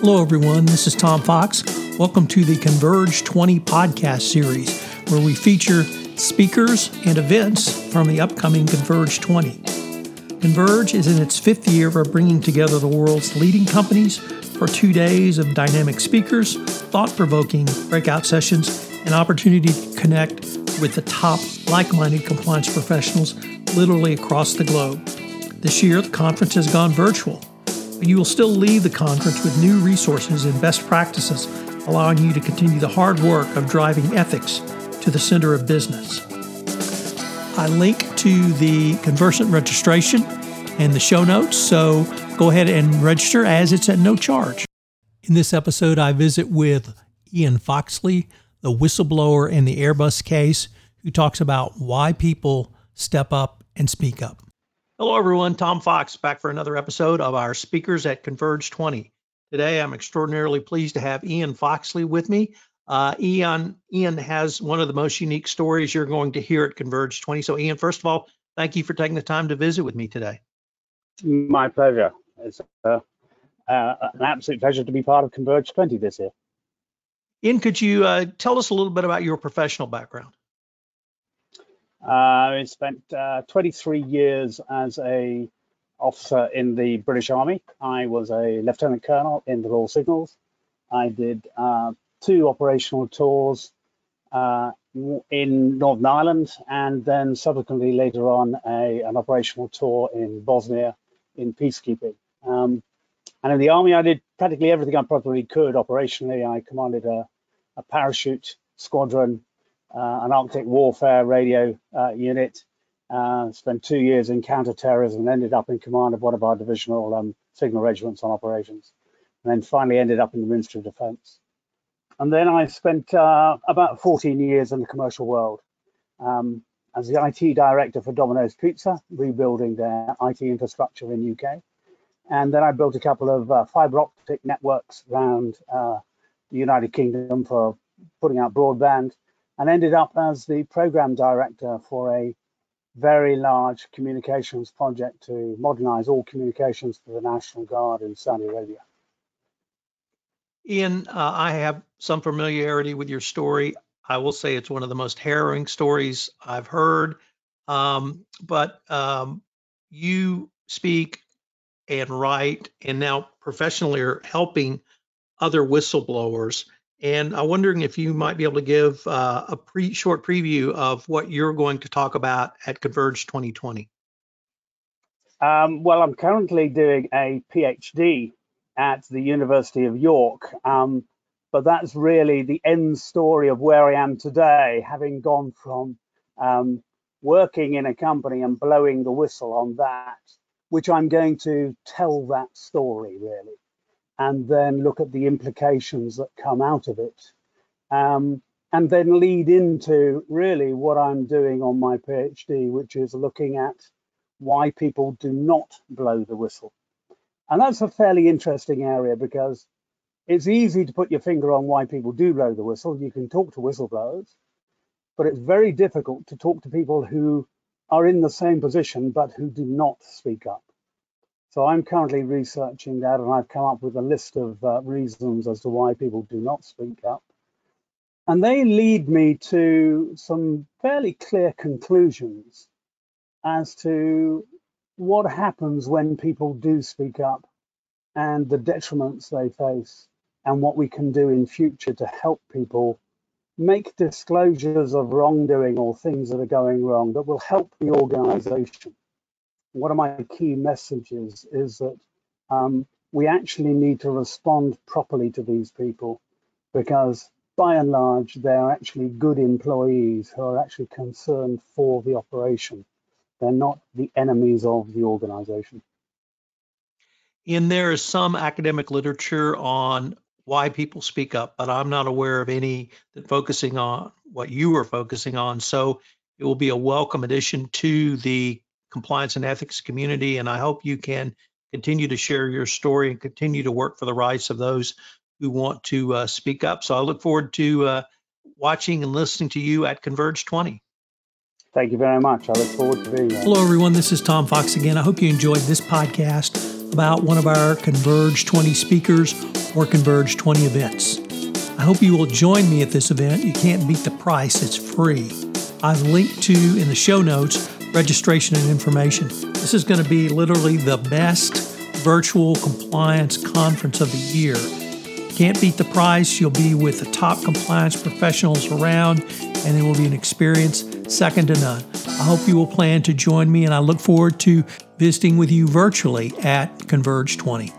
Hello, everyone. This is Tom Fox. Welcome to the Converge 20 podcast series, where we feature speakers and events from the upcoming Converge 20. Converge is in its fifth year of bringing together the world's leading companies for two days of dynamic speakers, thought provoking breakout sessions, and opportunity to connect with the top like minded compliance professionals literally across the globe. This year, the conference has gone virtual but you will still leave the conference with new resources and best practices, allowing you to continue the hard work of driving ethics to the center of business. I link to the Convercent registration and the show notes, so go ahead and register as it's at no charge. In this episode, I visit with Ian Foxley, the whistleblower in the Airbus case, who talks about why people step up and speak up. Hello, everyone. Tom Fox back for another episode of our Speakers at Converge 20. Today, I'm extraordinarily pleased to have Ian Foxley with me. Uh, Ian, Ian has one of the most unique stories you're going to hear at Converge 20. So, Ian, first of all, thank you for taking the time to visit with me today. My pleasure. It's uh, uh, an absolute pleasure to be part of Converge 20 this year. Ian, could you uh, tell us a little bit about your professional background? Uh, I spent uh, 23 years as a officer in the British Army. I was a lieutenant colonel in the Royal Signals. I did uh, two operational tours uh, in Northern Ireland, and then subsequently later on a, an operational tour in Bosnia in peacekeeping. Um, and in the army, I did practically everything I probably could operationally. I commanded a, a parachute squadron an Arctic warfare radio uh, unit. Uh, spent two years in counterterrorism and ended up in command of one of our divisional um, signal regiments on operations. And then finally ended up in the Ministry of Defense. And then I spent uh, about 14 years in the commercial world um, as the IT director for Domino's Pizza, rebuilding their IT infrastructure in UK. And then I built a couple of uh, fiber optic networks around uh, the United Kingdom for putting out broadband and ended up as the program director for a very large communications project to modernize all communications for the National Guard in Saudi Arabia. Ian, uh, I have some familiarity with your story. I will say it's one of the most harrowing stories I've heard. Um, but um, you speak and write, and now professionally are helping other whistleblowers. And I'm wondering if you might be able to give uh, a pre short preview of what you're going to talk about at Converge 2020. Um, well, I'm currently doing a PhD at the University of York, um, but that's really the end story of where I am today, having gone from um, working in a company and blowing the whistle on that, which I'm going to tell that story really and then look at the implications that come out of it. Um, and then lead into really what I'm doing on my PhD, which is looking at why people do not blow the whistle. And that's a fairly interesting area because it's easy to put your finger on why people do blow the whistle. You can talk to whistleblowers, but it's very difficult to talk to people who are in the same position but who do not speak up. So I'm currently researching that, and I've come up with a list of uh, reasons as to why people do not speak up. And they lead me to some fairly clear conclusions as to what happens when people do speak up and the detriments they face and what we can do in future to help people make disclosures of wrongdoing or things that are going wrong that will help the organization one of my key messages is that um, we actually need to respond properly to these people because by and large, they're actually good employees who are actually concerned for the operation. They're not the enemies of the organization. And there is some academic literature on why people speak up, but I'm not aware of any that focusing on what you are focusing on. So it will be a welcome addition to the compliance and ethics community. And I hope you can continue to share your story and continue to work for the rights of those who want to uh, speak up. So I look forward to uh, watching and listening to you at Converge 20. Thank you very much. I look forward to being there. Hello, everyone. This is Tom Fox again. I hope you enjoyed this podcast about one of our Converge 20 speakers or Converge 20 events. I hope you will join me at this event. You can't beat the price, it's free. I've linked to in the show notes registration and information. This is going to be literally the best virtual compliance conference of the year. Can't beat the price. You'll be with the top compliance professionals around, and it will be an experience second to none. I hope you will plan to join me, and I look forward to visiting with you virtually at Converge 20.